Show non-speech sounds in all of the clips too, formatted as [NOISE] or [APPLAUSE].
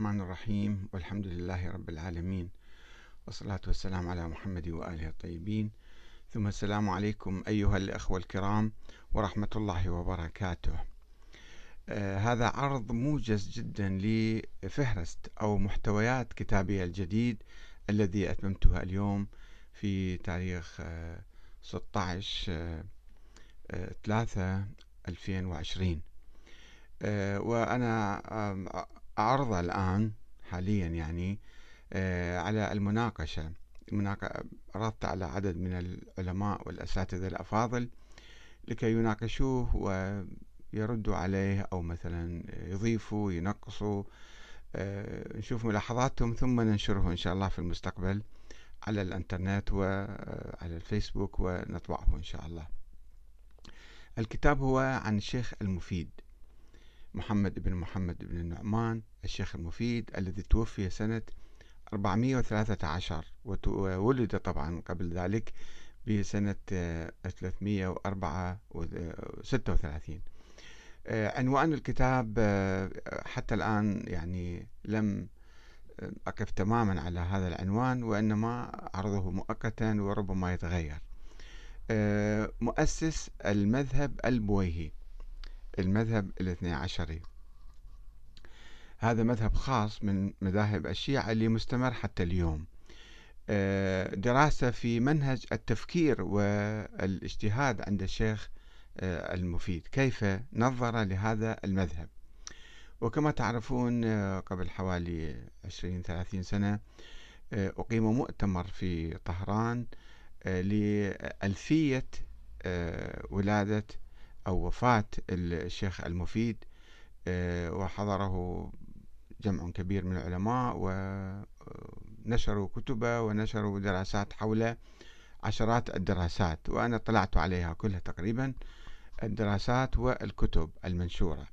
الرحمن الرحيم والحمد لله رب العالمين والصلاة والسلام على محمد وآله الطيبين. ثم السلام عليكم أيها الأخوة الكرام ورحمة الله وبركاته. آه هذا عرض موجز جدا لفهرست أو محتويات كتابي الجديد الذي أتممته اليوم في تاريخ آه 16 آه 3 2020 آه، وأنا أعرض الآن حاليا يعني آه، على المناقشة. عرضت على عدد من العلماء والأساتذة الأفاضل لكي يناقشوه ويردوا عليه أو مثلا يضيفوا ينقصوا. آه، نشوف ملاحظاتهم ثم ننشره إن شاء الله في المستقبل على الإنترنت وعلى الفيسبوك ونطبعه إن شاء الله. الكتاب هو عن الشيخ المفيد. محمد بن محمد بن النعمان الشيخ المفيد الذي توفي سنة 413 وولد طبعا قبل ذلك بسنة 336 آه، عنوان الكتاب حتى الآن يعني لم أقف تماما على هذا العنوان وإنما عرضه مؤقتا وربما يتغير. مؤسس المذهب البويهي. المذهب الاثني عشري. هذا مذهب خاص من مذاهب الشيعة اللي مستمر حتى اليوم. آه، دراسة في منهج التفكير والإجتهاد عند الشيخ آه، المفيد. كيف نظر لهذا المذهب؟ وكما تعرفون آه، قبل حوالي 20-30 سنة أقيم مؤتمر في طهران لألفية ولادة أو وفاة الشيخ المفيد آه، وحضره جمع كبير من العلماء ونشروا كتبه ونشروا دراسات حول عشرات الدراسات وأنا اطلعت عليها كلها تقريبا الدراسات والكتب المنشورة.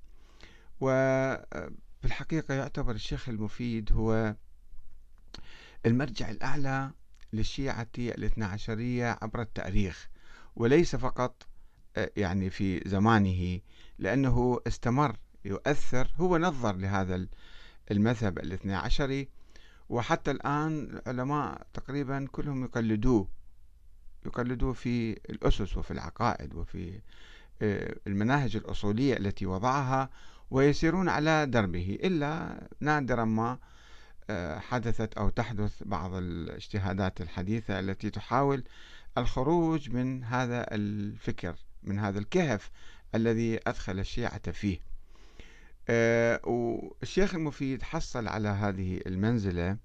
وفي الحقيقة يعتبر الشيخ المفيد هو المرجع الأعلى للشيعة الاثنى عشرية عبر التاريخ وليس فقط يعني في زمانه لأنه استمر يؤثر هو نظر لهذا المذهب الاثنى عشري وحتى الآن العلماء تقريبا كلهم يقلدوه يقلدوه في الأسس وفي العقائد وفي آه، المناهج الأصولية التي وضعها ويسيرون على دربه إلا نادرا ما آه، حدثت أو تحدث بعض الاجتهادات الحديثة التي تحاول الخروج من هذا الفكر. من هذا الكهف الذي أدخل الشيعة فيه. آه، والشيخ المفيد حصل على هذه المنزلة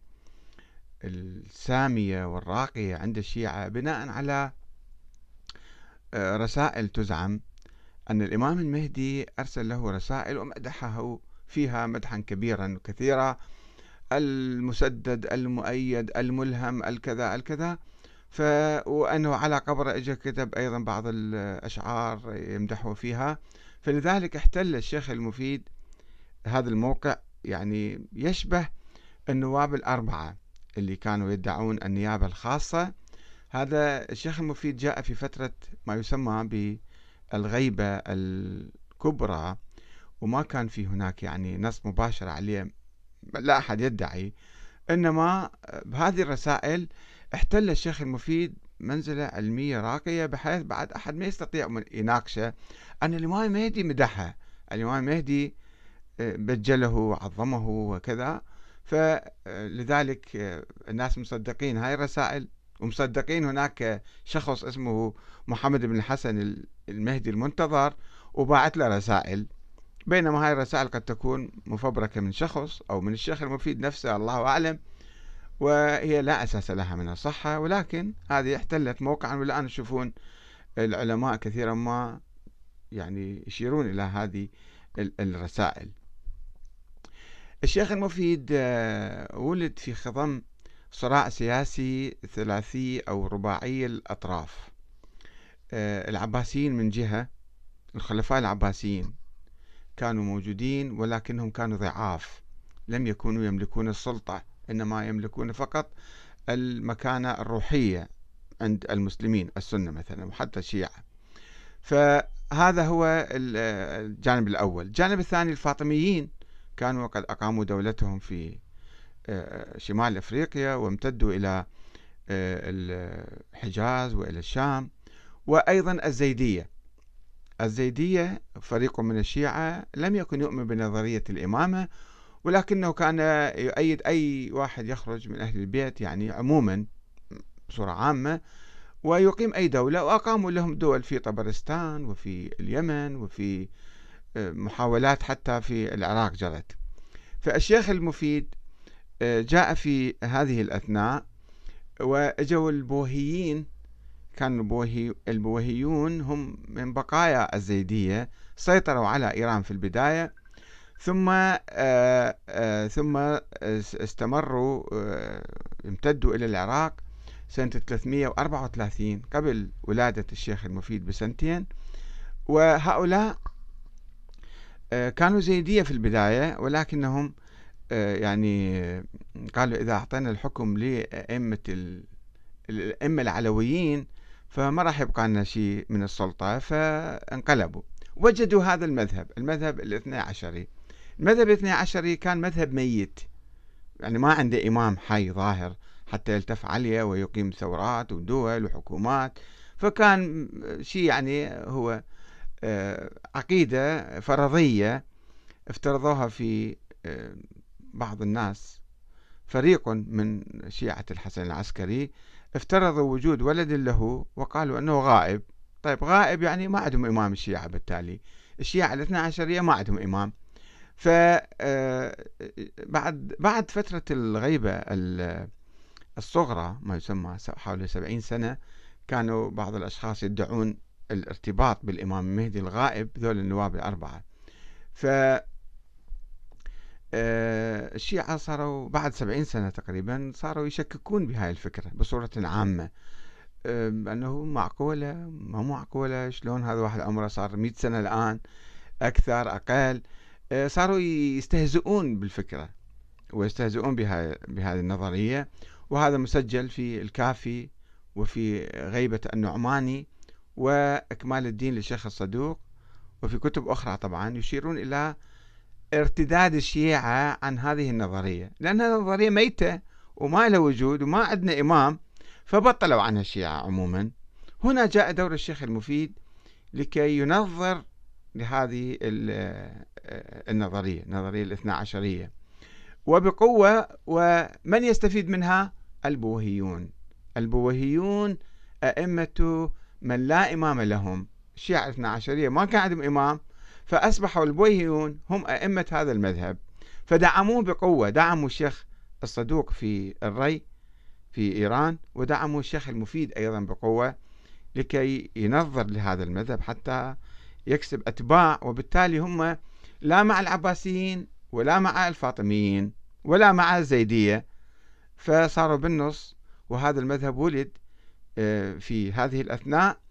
السامية والراقية عند الشيعة بناء على آه، رسائل تزعم أن الإمام المهدي أرسل له رسائل ومدحه فيها مدحا كبيرا وكثيرا المسدد المؤيد الملهم الكذا الكذا. ف وأنه على قبر اجى كتب أيضا بعض الأشعار يمدحه فيها. فلذلك احتل الشيخ المفيد هذا الموقع يعني يشبه النواب الأربعة اللي كانوا يدعون النيابة الخاصة. هذا الشيخ المفيد جاء في فترة ما يسمى بالغيبة الكبرى وما كان في هناك يعني نص مباشر عليه لا أحد يدعي. إنما بهذه الرسائل احتل الشيخ المفيد منزلة علمية راقية بحيث بعد أحد ما يستطيع يناقشه. أن الإمام المهدي مدحه. الإمام المهدي آه، بجله وعظمه وكذا. فلذلك آه، الناس مصدقين. هاي الرسائل ومصدقين هناك شخص اسمه محمد بن الحسن المهدي المنتظر وباعت له رسائل. بينما هاي الرسائل قد تكون مفبركة من شخص أو من الشيخ المفيد نفسه الله أعلم. وهي لا أساس لها من الصحة ولكن هذه احتلت موقعا والآن تشوفون العلماء كثيرا ما يعني يشيرون إلى هذه الرسائل. الشيخ المفيد آه، ولد في خضم صراع سياسي ثلاثي أو رباعي الأطراف. آه، العباسيين من جهة الخلفاء العباسيين كانوا موجودين ولكنهم كانوا ضعاف لم يكونوا يملكون السلطة. إنما يملكون فقط المكانة الروحية عند المسلمين السنة مثلا وحتى الشيعة. فهذا هو الجانب الأول. الجانب الثاني الفاطميين كانوا قد أقاموا دولتهم في شمال أفريقيا وامتدوا إلى الحجاز وإلى الشام وأيضا الزيدية. الزيدية فريق من الشيعة لم يكن يؤمن بنظرية الإمامة ولكنه كان يؤيد أي واحد يخرج من أهل البيت يعني عموما بصورة عامة ويقيم أي دولة وأقاموا لهم دول في طبرستان وفي اليمن وفي آه، محاولات حتى في العراق جرت. فالشيخ المفيد آه، جاء في هذه الأثناء وأجوا البوهيين. كان البوهي البوهيون هم من بقايا الزيدية سيطروا على إيران في البداية. ثم آه، آه، ثم استمروا آه، امتدوا إلى العراق سنة 334 قبل ولادة الشيخ المفيد بسنتين. وهؤلاء كانوا زيدية في البداية ولكنهم يعني قالوا إذا أعطينا الحكم لأئمة الأئمة العلويين فما راح يبقى لنا شيء من السلطة فانقلبوا. وجدوا هذا المذهب المذهب الاثنى عشري. المذهب الاثنى عشري كان مذهب ميت. يعني ما عنده إمام حي ظاهر حتى يلتف عليه ويقيم ثورات ودول وحكومات. فكان شيء يعني هو آه، عقيدة فرضية افترضوها في آه، بعض الناس. فريق من شيعة الحسن العسكري افترضوا وجود ولد له وقالوا أنه غائب. طيب غائب يعني ما عندهم إمام الشيعة بالتالي. الشيعة الاثنى عشرية ما عندهم إمام. ف آه، بعد بعد فترة الغيبة الصغرى ما يسمى حوالي سبعين سنة كانوا بعض الأشخاص يدعون الارتباط بالإمام المهدي الغائب ذول النواب الأربعة. ف آه، الشيعة صاروا بعد سبعين سنة تقريبا صاروا يشككون بهاي الفكرة بصورة عامة. أنه معقولة؟ ما معقولة؟ شلون هذا واحد عمره صار مئة سنة الآن؟ أكثر؟ أقل؟ صاروا يستهزئون بالفكرة ويستهزئون بها بهذه النظرية وهذا مسجل في الكافي وفي غيبة النعماني وإكمال الدين للشيخ الصدوق وفي كتب أخرى طبعا يشيرون إلى ارتداد الشيعة عن هذه النظرية لأنها نظرية ميتة وما لها وجود وما عندنا إمام فبطلوا عنها الشيعة عموما. هنا جاء دور الشيخ المفيد لكي ينظر لهذه النظرية النظرية الاثنى عشرية. وبقوة ومن يستفيد منها؟ البوهيون. البوهيون أئمة من لا إمام لهم. الشيعة الاثنى عشرية ما كان عندهم إمام فأصبحوا البويهيون هم أئمة هذا المذهب. فدعموه بقوة. دعموا الشيخ الصدوق في الري في إيران ودعموا الشيخ المفيد أيضا بقوة لكي ينظر لهذا المذهب حتى يكسب أتباع وبالتالي هم لا مع العباسيين ولا مع الفاطميين ولا مع الزيدية. فصاروا بالنص وهذا المذهب ولد آه، في هذه الأثناء.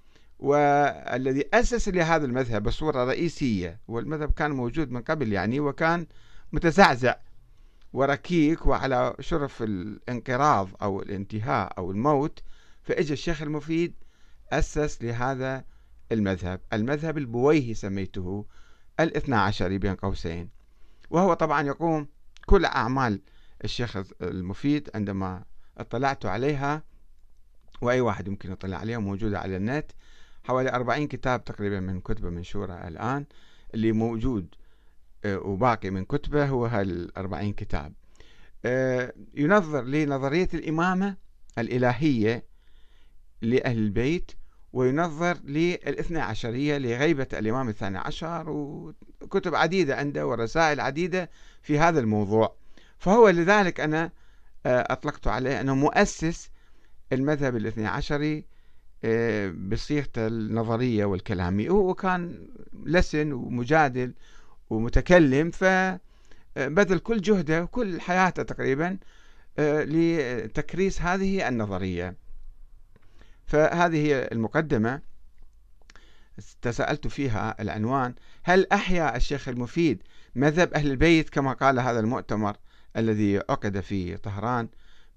والذي أسس لهذا المذهب بصورة رئيسية والمذهب كان موجود من قبل يعني وكان متزعزع وركيك وعلى شرف الانقراض أو الانتهاء أو الموت فإجا الشيخ المفيد أسس لهذا المذهب. المذهب البويهي سميته الاثنى عشري بين قوسين وهو طبعا يقوم كل أعمال الشيخ المفيد عندما اطلعت عليها وأي واحد يمكن يطلع عليها موجودة على النت. حوالي أربعين كتاب تقريبا من كتبة منشورة الآن اللي موجود آه، وباقي من كتبة هو هالأربعين كتاب. آه، ينظر لنظرية الإمامة الإلهية لأهل البيت وينظر للاثنى عشرية لغيبة الإمام الثاني عشر وكتب عديدة عنده ورسائل عديدة في هذا الموضوع. فهو لذلك أنا آه، أطلقت عليه أنه مؤسس المذهب الاثني عشري آه، بصيغته النظرية والكلامية. هو كان لسن ومجادل ومتكلم فبذل كل جهده وكل حياته تقريبا آه، لتكريس هذه النظرية. فهذه هي المقدمة. تساءلت فيها العنوان هل أحيا الشيخ المفيد مذهب أهل البيت كما قال هذا المؤتمر الذي عقد في طهران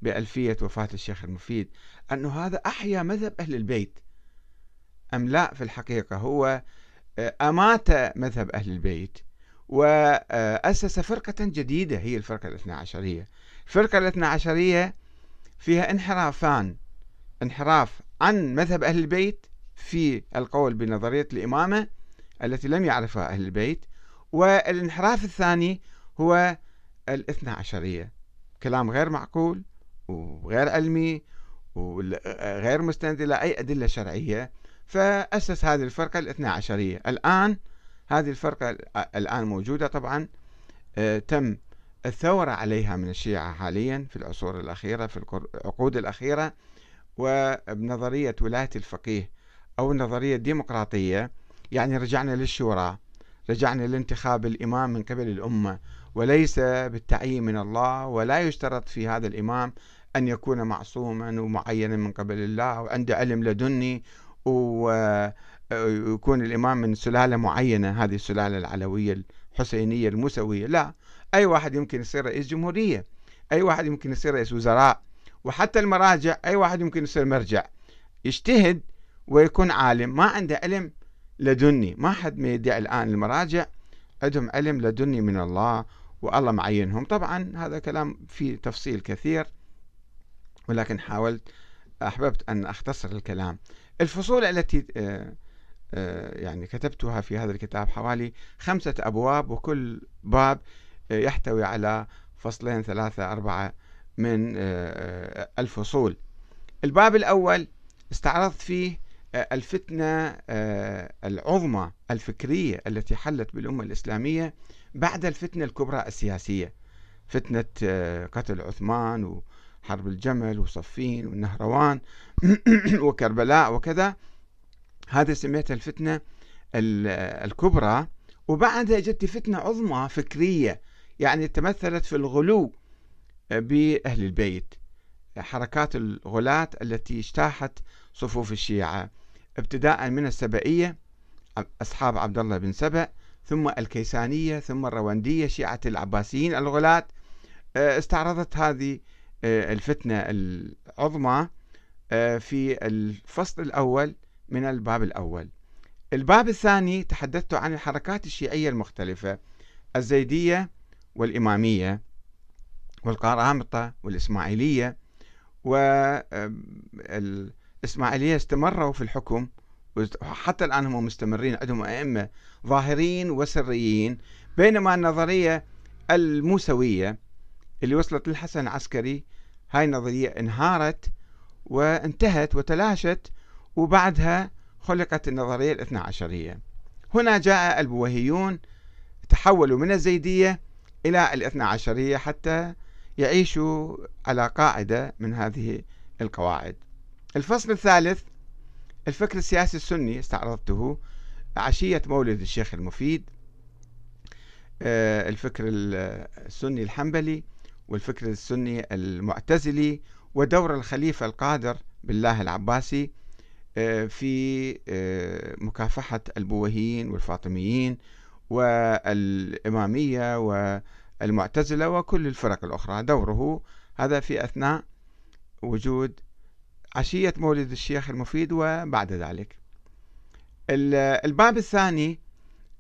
بألفية وفاة الشيخ المفيد أنه هذا أحيا مذهب أهل البيت؟ أم لا في الحقيقة؟ هو آه، أمات مذهب أهل البيت وأسس فرقة جديدة هي الفرقة الاثنى عشرية. الفرقة الاثنى عشرية فيها انحرافان انحراف عن مذهب أهل البيت في القول بنظرية الإمامة التي لم يعرفها أهل البيت والانحراف الثاني هو الاثنى عشرية. كلام غير معقول وغير علمي وغير مستند إلى أي أدلة شرعية. فأسس هذه الفرقة الاثنى عشرية. الآن هذه الفرقة الآن موجودة طبعا آه، تم الثورة عليها من الشيعة حاليا في العصور الأخيرة في العقود الأخيرة. وبنظرية ولاية الفقيه أو النظرية الديمقراطية يعني رجعنا للشورى رجعنا لانتخاب الإمام من قبل الأمة وليس بالتعيين من الله ولا يشترط في هذا الإمام أن يكون معصوما ومعينا من قبل الله وعنده علم لدني ويكون الإمام من سلالة معينة هذه السلالة العلوية الحسينية الموسوية. لا أي واحد يمكن يصير رئيس جمهورية أي واحد يمكن يصير رئيس وزراء. وحتى المراجع أي واحد يمكن يصير مرجع يجتهد ويكون عالم. ما عنده علم لدني. ما حد ما يدعي الآن المراجع. عندهم علم لدني من الله والله معينهم. طبعا هذا كلام فيه تفصيل كثير ولكن حاولت أحببت أن أختصر الكلام. الفصول التي آه، آه، يعني كتبتها في هذا الكتاب حوالي خمسة أبواب وكل باب آه، يحتوي على فصلين ثلاثة أربعة من الفصول. الباب الأول استعرضت فيه الفتنة العظمى الفكرية التي حلت بالأمة الإسلامية بعد الفتنة الكبرى السياسية. فتنة قتل عثمان وحرب الجمل وصفين والنهروان [COUGHS] وكربلاء وكذا. هذه سميتها الفتنة الكبرى. وبعدها جت فتنة عظمى فكرية يعني تمثلت في الغلو بأهل البيت. حركات الغلاة التي اجتاحت صفوف الشيعة. ابتداء من السبئية أصحاب عبد الله بن سبأ ثم الكيسانية ثم الروندية شيعة العباسيين الغلاة. استعرضت هذه الفتنة العظمى آه، في الفصل الأول من الباب الأول. الباب الثاني تحدثت عن الحركات الشيعية المختلفة الزيدية والإمامية. والقرامطة والإسماعيلية والإسماعيلية استمروا في الحكم وحتى الآن هم مستمرين عندهم أئمة ظاهرين وسريين بينما النظرية الموسوية اللي وصلت للحسن العسكري هاي النظرية انهارت وانتهت وتلاشت وبعدها خلقت النظرية الاثنى عشرية. هنا جاء البويهيون تحولوا من الزيدية إلى الاثنى عشرية حتى يعيشوا على قاعدة من هذه القواعد. الفصل الثالث الفكر السياسي السني استعرضته عشية مولد الشيخ المفيد آه، الفكر السني الحنبلي والفكر السني المعتزلي ودور الخليفة القادر بالله العباسي آه، في آه، مكافحة البويهيين والفاطميين والإمامية والمعتزلة وكل الفرق الأخرى. دوره هذا في أثناء وجود عشية مولد الشيخ المفيد وبعد ذلك. الباب الثاني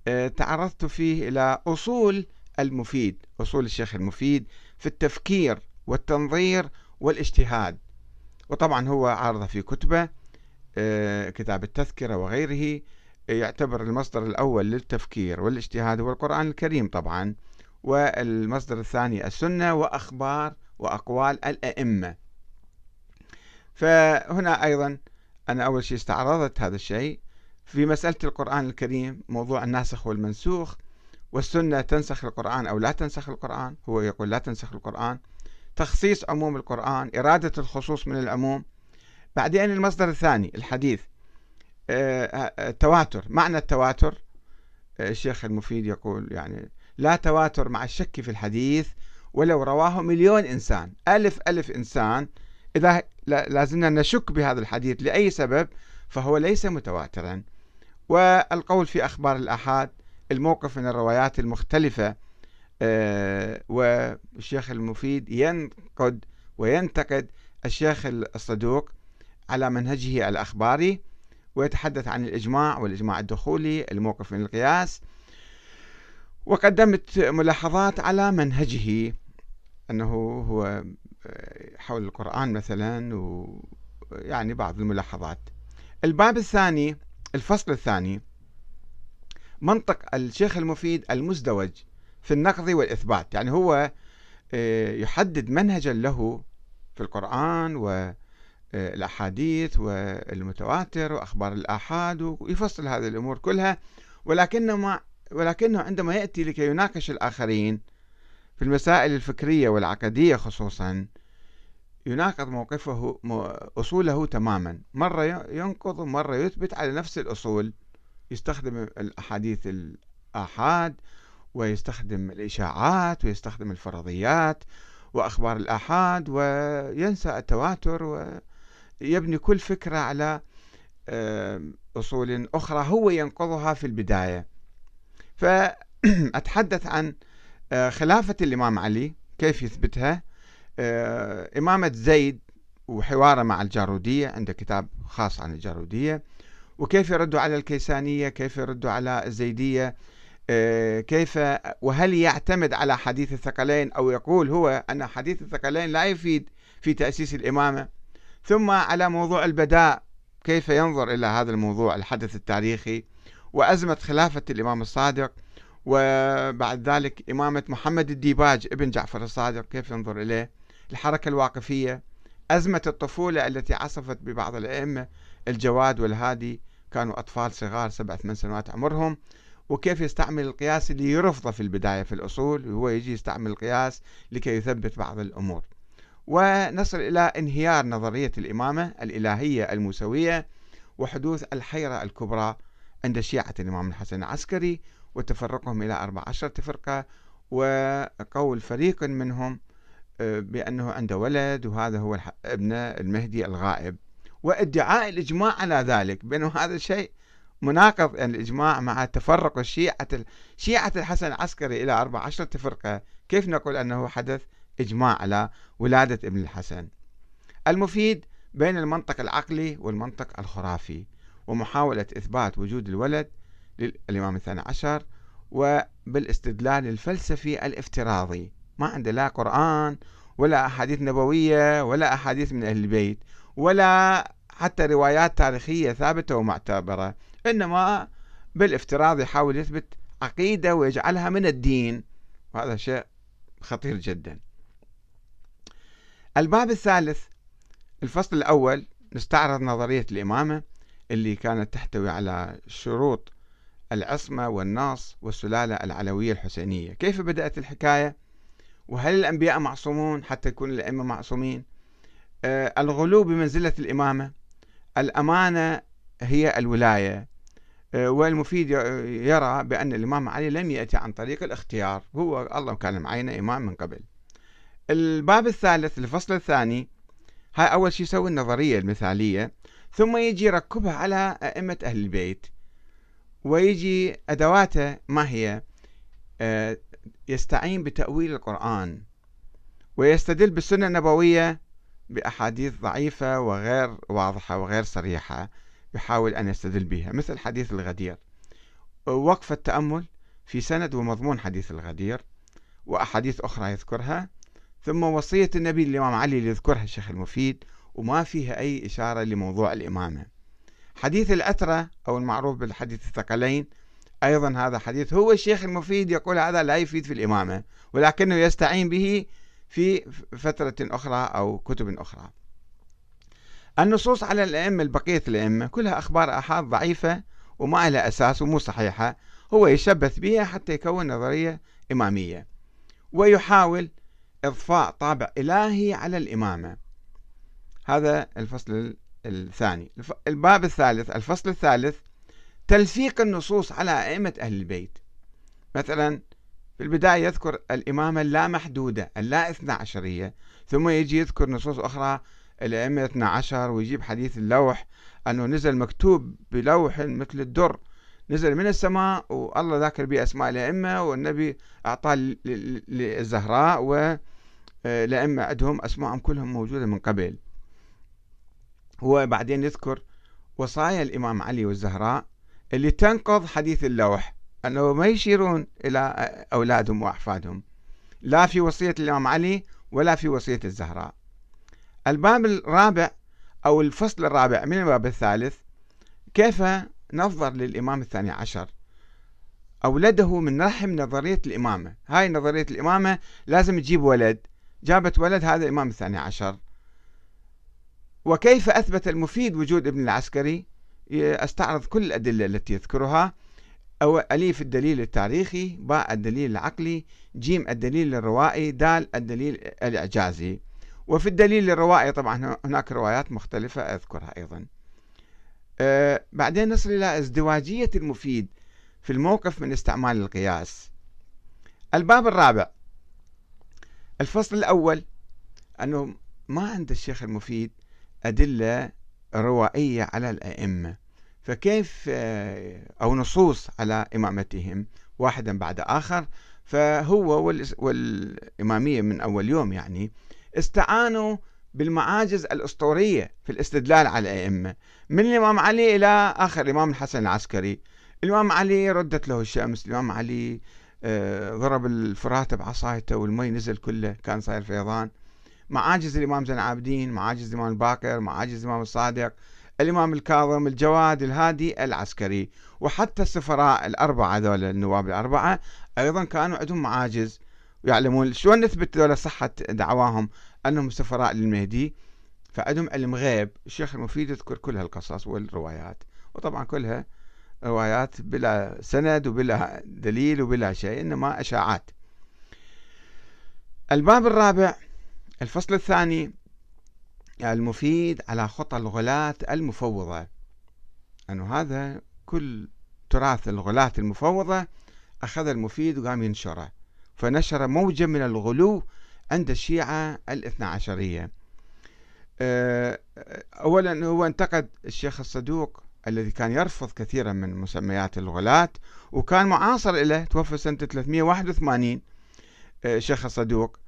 آه، تعرضت فيه إلى أصول المفيد أصول الشيخ المفيد في التفكير والتنظير والاجتهاد. وطبعا هو عارضه في كتبه آه، كتاب التذكرة وغيره يعتبر المصدر الأول للتفكير والاجتهاد هو القرآن الكريم طبعا. والمصدر الثاني السنة وأخبار وأقوال الأئمة. فهنا أيضا أنا أول شيء استعرضت هذا الشيء في مسألة القرآن الكريم موضوع الناسخ والمنسوخ والسنة تنسخ القرآن أو لا تنسخ القرآن هو يقول لا تنسخ القرآن تخصيص عموم القرآن إرادة الخصوص من العموم. بعدين المصدر الثاني الحديث التواتر آه، آه، معنى التواتر آه، الشيخ المفيد يقول يعني لا تواتر مع الشك في الحديث ولو رواه مليون إنسان ألف ألف إنسان إذا لازمنا نشك بهذا الحديث لأي سبب فهو ليس متواترا. والقول في أخبار الأحاد الموقف من الروايات المختلفة آه، والشيخ المفيد ينقد وينتقد الشيخ الصدوق على منهجه الأخباري ويتحدث عن الإجماع والإجماع الدخولي الموقف من القياس وقدمت ملاحظات على منهجه أنه هو حول القرآن مثلا ويعني بعض الملاحظات. الباب الثاني الفصل الثاني منطق الشيخ المفيد المزدوج في النقض والإثبات. يعني هو آه، يحدد منهجا له في القرآن والأحاديث والمتواتر وأخبار الآحاد ويفصل هذه الأمور كلها. ولكنه ولكنه عندما يأتي لكي يناقش الآخرين في المسائل الفكرية والعقدية خصوصا يناقض موقفه أصوله تماما. مرة ينقض ومرة يثبت على نفس الأصول يستخدم الأحاديث الآحاد ويستخدم الإشاعات ويستخدم الفرضيات وأخبار الآحاد وينسى التواتر ويبني كل فكرة على أصول أخرى هو ينقضها في البداية. فأتحدث عن آه، خلافة الإمام علي كيف يثبتها؟ آه، إمامة زيد وحواره مع الجارودية عنده كتاب خاص عن الجارودية. وكيف يردوا على الكيسانية؟ كيف يردوا على الزيدية؟ آه، كيف وهل يعتمد على حديث الثقلين؟ أو يقول هو أن حديث الثقلين لا يفيد في تأسيس الإمامة. ثم على موضوع البداء كيف ينظر إلى هذا الموضوع الحدث التاريخي؟ وأزمة خلافة الإمام الصادق وبعد ذلك إمامة محمد الديباج ابن جعفر الصادق كيف ينظر إليه؟ الحركة الواقفية أزمة الطفولة التي عصفت ببعض الأئمة الجواد والهادي كانوا أطفال صغار سبع ثمان سنوات عمرهم. وكيف يستعمل القياس اللي يرفضه في البداية في الأصول وهو يجي يستعمل القياس لكي يثبت بعض الأمور. ونصل إلى انهيار نظرية الإمامة الإلهية الموسوية وحدوث الحيرة الكبرى عند شيعة الإمام الحسن العسكري وتفرقهم إلى أربع عشرة فرقة وقول فريق منهم آه، بأنه عنده ولد وهذا هو ابن المهدي الغائب. وادعاء الإجماع على ذلك بأنه هذا الشيء مناقض يعني الإجماع مع تفرق الشيعة شيعة الحسن العسكري إلى أربع عشرة فرقة كيف نقول أنه حدث إجماع على ولادة ابن الحسن؟ المفيد بين المنطق العقلي والمنطق الخرافي. ومحاولة إثبات وجود الولد للإمام الثاني عشر وبالاستدلال الفلسفي الافتراضي. ما عنده لا قرآن ولا أحاديث نبوية ولا أحاديث من أهل البيت ولا حتى روايات تاريخية ثابتة ومعتبرة إنما بالافتراض يحاول يثبت عقيدة ويجعلها من الدين وهذا شيء خطير جدا. الباب الثالث الفصل الأول نستعرض نظرية الإمامة. اللي كانت تحتوي على شروط العصمة والنص والسلالة العلوية الحسينية. كيف بدأت الحكاية؟ وهل الأنبياء معصومون حتى يكون الأئمة معصومين؟ آه الغلو بمنزلة الإمامة. الأمانة هي الولاية. آه والمفيد يرى بأن الإمام علي لم يأتي عن طريق الاختيار. هو الله كان معينه إمام من قبل. الباب الثالث الفصل الثاني هاي أول شيء يسوي النظرية المثالية. ثم يجي يركبها على أئمة أهل البيت ويجي أدواته ما هي؟ آه، يستعين بتأويل القرآن ويستدل بالسنة النبوية بأحاديث ضعيفة وغير واضحة وغير صريحة يحاول أن يستدل بها مثل حديث الغدير. وقف التأمل في سند ومضمون حديث الغدير وأحاديث أخرى يذكرها ثم وصية النبي الإمام علي اللي يذكرها الشيخ المفيد وما فيها أي إشارة لموضوع الإمامة. حديث الأترة أو المعروف بالحديث الثقلين أيضا هذا حديث هو الشيخ المفيد يقول هذا لا يفيد في الإمامة ولكنه يستعين به في فترة أخرى أو كتب أخرى. النصوص على الأئمة البقية الأئمة كلها أخبار أحاد ضعيفة وما لها أساس ومو صحيحة. هو يشبث بها حتى يكون نظرية إمامية ويحاول إضفاء طابع إلهي على الإمامة. هذا الفصل الثاني. الباب الثالث. الفصل الثالث تلفيق النصوص على أئمة أهل البيت. مثلا في البداية يذكر الإمامة اللامحدودة اللا إثنى عشرية ثم يجي يذكر نصوص أخرى الأئمة اثنى عشر ويجيب حديث اللوح أنه نزل مكتوب بلوح مثل الدر. نزل من السماء والله ذاكر به أسماء الأئمة والنبي أعطاه للزهراء والأئمة عندهم أسماءهم كلهم موجودة من قبل. هو بعدين يذكر وصايا الإمام علي والزهراء اللي تنقض حديث اللوح أنه ما يشيرون إلى أولادهم وأحفادهم. لا في وصية الإمام علي ولا في وصية الزهراء. الباب الرابع أو الفصل الرابع من الباب الثالث كيف نظر للإمام الثاني عشر؟ أولده من رحم نظرية الإمامة. هاي نظرية الإمامة لازم تجيب ولد. جابت ولد هذا الإمام الثاني عشر. وكيف أثبت المفيد وجود ابن العسكري؟ أستعرض كل الأدلة التي يذكرها. أو أليف الدليل التاريخي باء الدليل العقلي جيم الدليل الروائي دال الدليل الإعجازي. وفي الدليل الروائي طبعا هناك روايات مختلفة أذكرها أيضا. أه بعدين نصل إلى ازدواجية المفيد في الموقف من استعمال القياس. الباب الرابع. الفصل الأول. أنه ما عند الشيخ المفيد أدلة روائية على الأئمة. فكيف آه، أو نصوص على إمامتهم واحدا بعد آخر. فهو والإمامية من أول يوم يعني استعانوا بالمعاجز الأسطورية في الاستدلال على الأئمة. من الإمام علي إلى آخر الإمام الحسن العسكري. الإمام علي ردت له الشمس. الإمام علي آه، ضرب الفرات بعصايته والمي نزل كله كان صاير فيضان. معاجز الإمام زين العابدين معاجز الإمام الباقر معاجز الإمام الصادق الإمام الكاظم الجواد الهادي العسكري وحتى السفراء الأربعة ذولا النواب الأربعة أيضا كانوا عندهم معاجز يعلمون شلون نثبت ذولا صحة دعواهم أنهم سفراء للمهدي. فعندهم علم غيب. الشيخ المفيد يذكر كل هالقصص والروايات. وطبعا كلها روايات بلا سند وبلا دليل وبلا شيء إنما أشاعات. الباب الرابع الفصل الثاني المفيد على خطى الغلاة المفوضة. أنه هذا كل تراث الغلاة المفوضة أخذ المفيد وقام ينشره. فنشر موجة من الغلو عند الشيعة الاثنى عشرية. أه، أولا هو انتقد الشيخ الصدوق الذي كان يرفض كثيرا من مسميات الغلاة وكان معاصر له توفى سنة 381 الشيخ الصدوق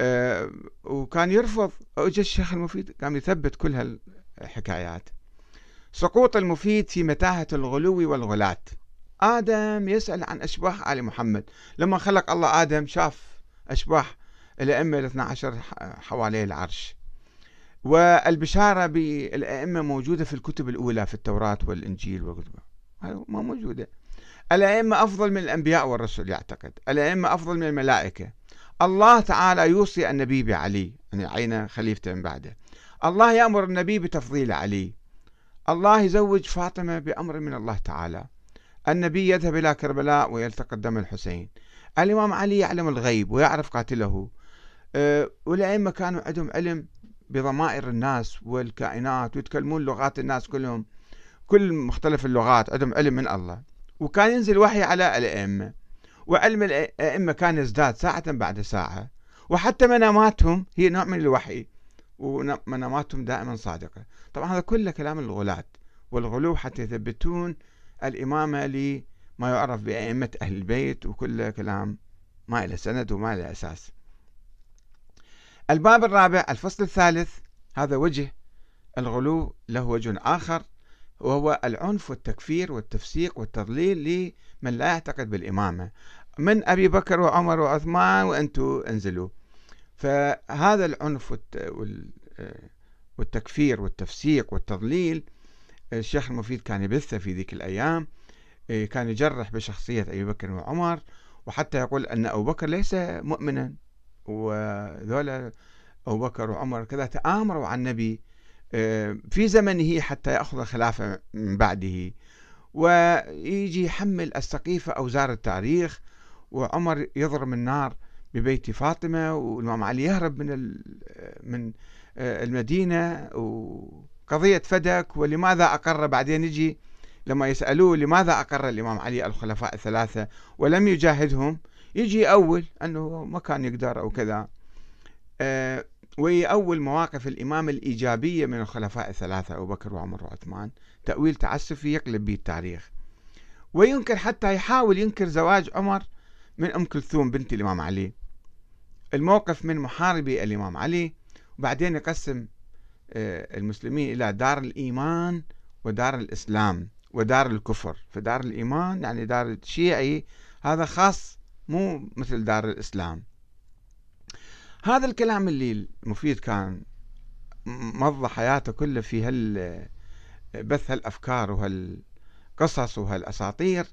أه، وكان يرفض. اجى الشيخ المفيد قام يثبت كل هالحكايات. سقوط المفيد في متاهة الغلو والغلاة. آدم يسأل عن أشباح آل محمد. لما خلق الله آدم شاف أشباح الأئمة الاثنى عشر حوالي العرش. والبشارة بالأئمة موجودة في الكتب الأولى في التوراة والإنجيل والكتب ما موجودة. الأئمة أفضل من الأنبياء والرسل يعتقد. الأئمة أفضل من الملائكة. الله تعالى يوصي النبي بعلي يعني عين خليفته من بعده. الله يأمر النبي بتفضيل علي. الله يزوج فاطمة بأمر من الله تعالى. النبي يذهب إلى كربلاء ويلتقط دم الحسين. الإمام علي يعلم الغيب ويعرف قاتله. أه والأئمة كانوا عندهم علم بضمائر الناس والكائنات ويتكلمون لغات الناس كلهم. كل مختلف اللغات عندهم علم من الله. وكان ينزل وحي على الأئمة. وعلم الأئمة كان يزداد ساعة بعد ساعة. وحتى مناماتهم هي نوع من الوحي ومناماتهم دائما صادقة. طبعا هذا كله كلام الغلاة والغلو حتى يثبتون الإمامة لما يعرف بأئمة أهل البيت وكل كلام ما إلى سند وما إلى أساس. الباب الرابع الفصل الثالث هذا وجه الغلو له وجه آخر وهو العنف والتكفير والتفسيق والتضليل لمن لا يعتقد بالإمامة من أبي بكر وعمر وعثمان وأنتم انزلوا. فهذا العنف والتكفير والتفسيق والتضليل الشيخ المفيد كان يبثه في ذيك الأيام كان يجرح بشخصية أبي بكر وعمر وحتى يقول أن أبو بكر ليس مؤمنا. وذولا أبو بكر وعمر كذا تآمروا على النبي في زمنه حتى يأخذ الخلافة من بعده. ويجي يحمل السقيفة أوزار التاريخ وعمر يضرب النار ببيت فاطمة والإمام علي يهرب من من آه، المدينة وقضية فدك ولماذا أقر؟ بعدين يجي لما يسألوه لماذا أقر الإمام علي الخلفاء الثلاثة؟ ولم يجاهدهم يجي أول أنه ما كان يقدر أو كذا. أه ويأول مواقف الإمام الإيجابية من الخلفاء الثلاثة أبو بكر وعمر وعثمان. تأويل تعسفي يقلب به التاريخ. وينكر حتى يحاول ينكر زواج عمر من أم كلثوم بنت الإمام علي. الموقف من محاربي الإمام علي. وبعدين يقسم آه، المسلمين إلى دار الإيمان ودار الإسلام ودار الكفر. فدار الإيمان يعني دار الشيعي هذا خاص مو مثل دار الإسلام. هذا الكلام اللي المفيد كان مضى حياته كله في هال بث هالأفكار وهالقصص وهالأساطير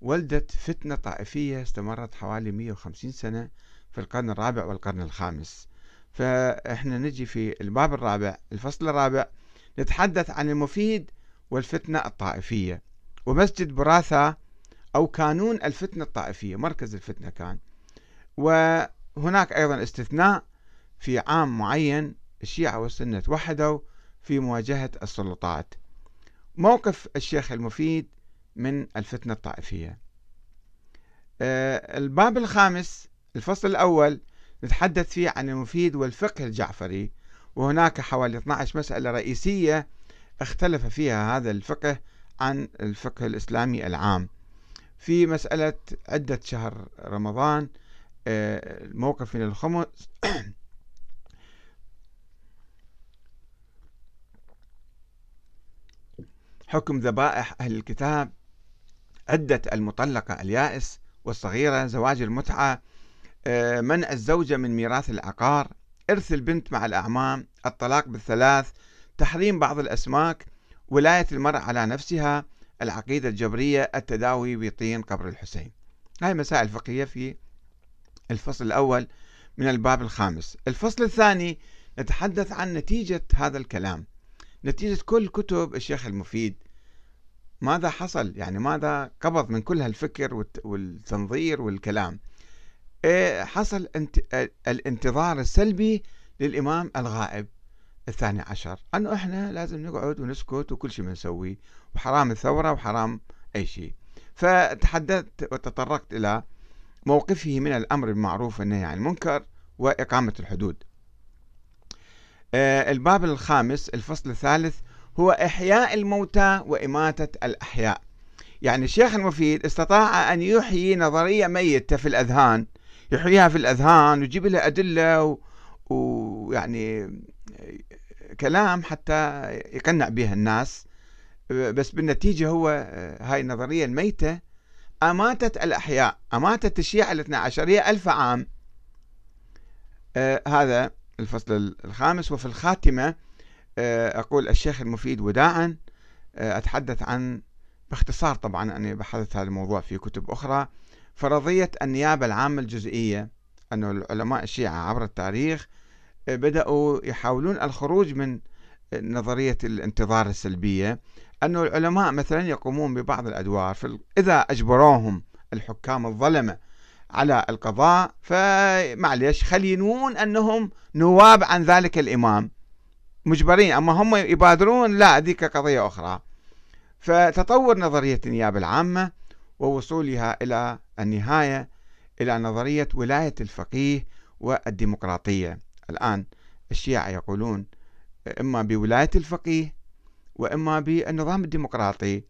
ولدت فتنة طائفية استمرت حوالي 150 سنة في القرن الرابع والقرن الخامس. فإحنا نجي في الباب الرابع الفصل الرابع نتحدث عن المفيد والفتنة الطائفية. ومسجد براثا أو كانون الفتنة الطائفية مركز الفتنة كان. وهناك أيضا استثناء في عام معين الشيعة والسنة توحدوا في مواجهة السلطات. موقف الشيخ المفيد من الفتنة الطائفية. آه، الباب الخامس الفصل الأول نتحدث فيه عن المفيد والفقه الجعفري. وهناك حوالي 12 مسألة رئيسية اختلف فيها هذا الفقه عن الفقه الإسلامي العام. في مسألة عدة شهر رمضان الموقف من الخمس. حكم ذبائح أهل الكتاب. عدة المطلقة اليائس والصغيرة زواج المتعة. آه، منع الزوجة من ميراث العقار. إرث البنت مع الأعمام. الطلاق بالثلاث. تحريم بعض الأسماك. ولاية المرأة على نفسها. العقيدة الجبرية. التداوي بطين قبر الحسين. هاي مسائل فقهية في الفصل الأول من الباب الخامس. الفصل الثاني نتحدث عن نتيجة هذا الكلام. نتيجة كل كتب الشيخ المفيد. ماذا حصل؟ يعني ماذا قبض من كل هالفكر والتنظير والكلام. إيه حصل الانتظار السلبي للإمام الغائب الثاني عشر. أنه إحنا لازم نقعد ونسكت وكل شيء بنسويه وحرام الثورة وحرام أي شيء. فتحدثت وتطرقت إلى موقفه من الأمر بالمعروف والنهي عن المنكر وإقامة الحدود. آه، الباب الخامس الفصل الثالث هو إحياء الموتى وإماتة الأحياء. يعني الشيخ المفيد استطاع أن يحيي نظرية ميتة في الأذهان يحييها في الأذهان ويجيب لها أدلة ويعني كلام حتى يقنع بها الناس بس بالنتيجة هو هاي النظرية الميتة أماتت الأحياء أماتت الشيعة الاثنى عشرية ألف عام. آه هذا الفصل الخامس. وفي الخاتمة آه أقول الشيخ المفيد وداعا آه أتحدث عن باختصار طبعا أنا بحثت هذا الموضوع في كتب أخرى فرضية النيابة العامة الجزئية أن العلماء الشيعة عبر التاريخ آه، بدأوا يحاولون الخروج من نظرية الانتظار السلبية. أن العلماء مثلا يقومون ببعض الأدوار إذا أجبروهم الحكام الظلمة على القضاء فمعليش خلينون أنهم نواب عن ذلك الإمام. مجبرين أما هم يبادرون لا ذيك قضية أخرى. فتطور نظرية النيابة العامة ووصولها إلى النهاية إلى نظرية ولاية الفقيه والديمقراطية. الآن الشيعة يقولون إما بولاية الفقيه وإما بالنظام الديمقراطي.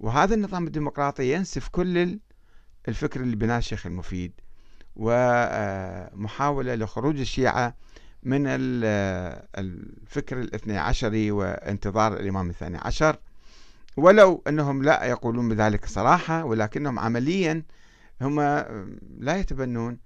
وهذا النظام الديمقراطي ينسف كل الفكر اللي بناه الشيخ المفيد. ومحاولة لخروج الشيعة من الفكر الاثني عشري وانتظار الإمام الثاني عشر. ولو أنهم لا يقولون بذلك صراحة ولكنهم عمليا هم لا يتبنون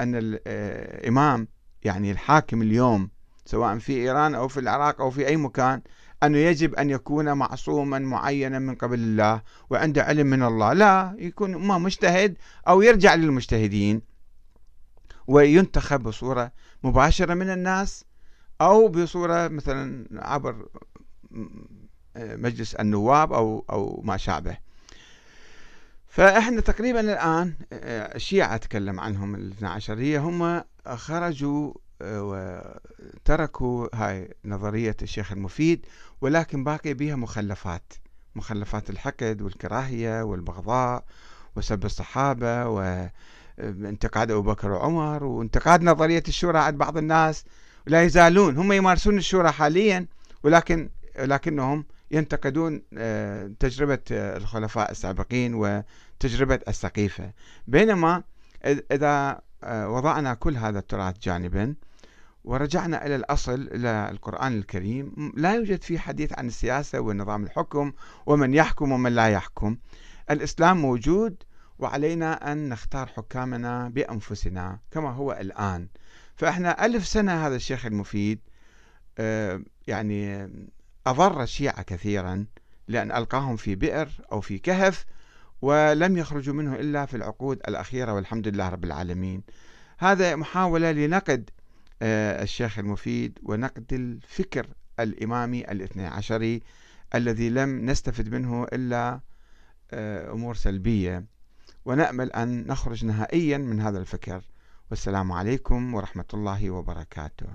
أن الإمام يعني الحاكم اليوم سواء في إيران أو في العراق أو في أي مكان أنه يجب أن يكون معصوما معينا من قبل الله وعنده علم من الله. لا يكون ما مجتهد أو يرجع للمجتهدين. وينتخب بصورة مباشرة من الناس أو بصورة مثلا عبر مجلس النواب أو أو ما شابه. فإحنا تقريبا الآن الشيعة أتكلم عنهم الاثنى عشرية هم خرجوا وتركوا هاي نظرية الشيخ المفيد ولكن باقي بها مخلفات مخلفات الحقد والكراهية والبغضاء وسب الصحابة وانتقاد أبو بكر وعمر وانتقاد نظرية الشورى عند بعض الناس. لا يزالون هم يمارسون الشورى حاليا ولكن لكنهم ينتقدون آه، تجربة الخلفاء السابقين وتجربة السقيفة. بينما إذا آه، وضعنا كل هذا التراث جانبا ورجعنا إلى الأصل إلى القرآن الكريم. لا يوجد فيه حديث عن السياسة ونظام الحكم ومن يحكم ومن لا يحكم. الإسلام موجود وعلينا أن نختار حكامنا بأنفسنا كما هو الآن. فإحنا ألف سنة هذا الشيخ المفيد آه، يعني أضر الشيعة كثيرا لأن ألقاهم في بئر أو في كهف ولم يخرجوا منه إلا في العقود الأخيرة والحمد لله رب العالمين. هذا محاولة لنقد الشيخ المفيد ونقد الفكر الإمامي الاثني عشري الذي لم نستفد منه إلا آه، أمور سلبية. ونأمل أن نخرج نهائيا من هذا الفكر. والسلام عليكم ورحمة الله وبركاته.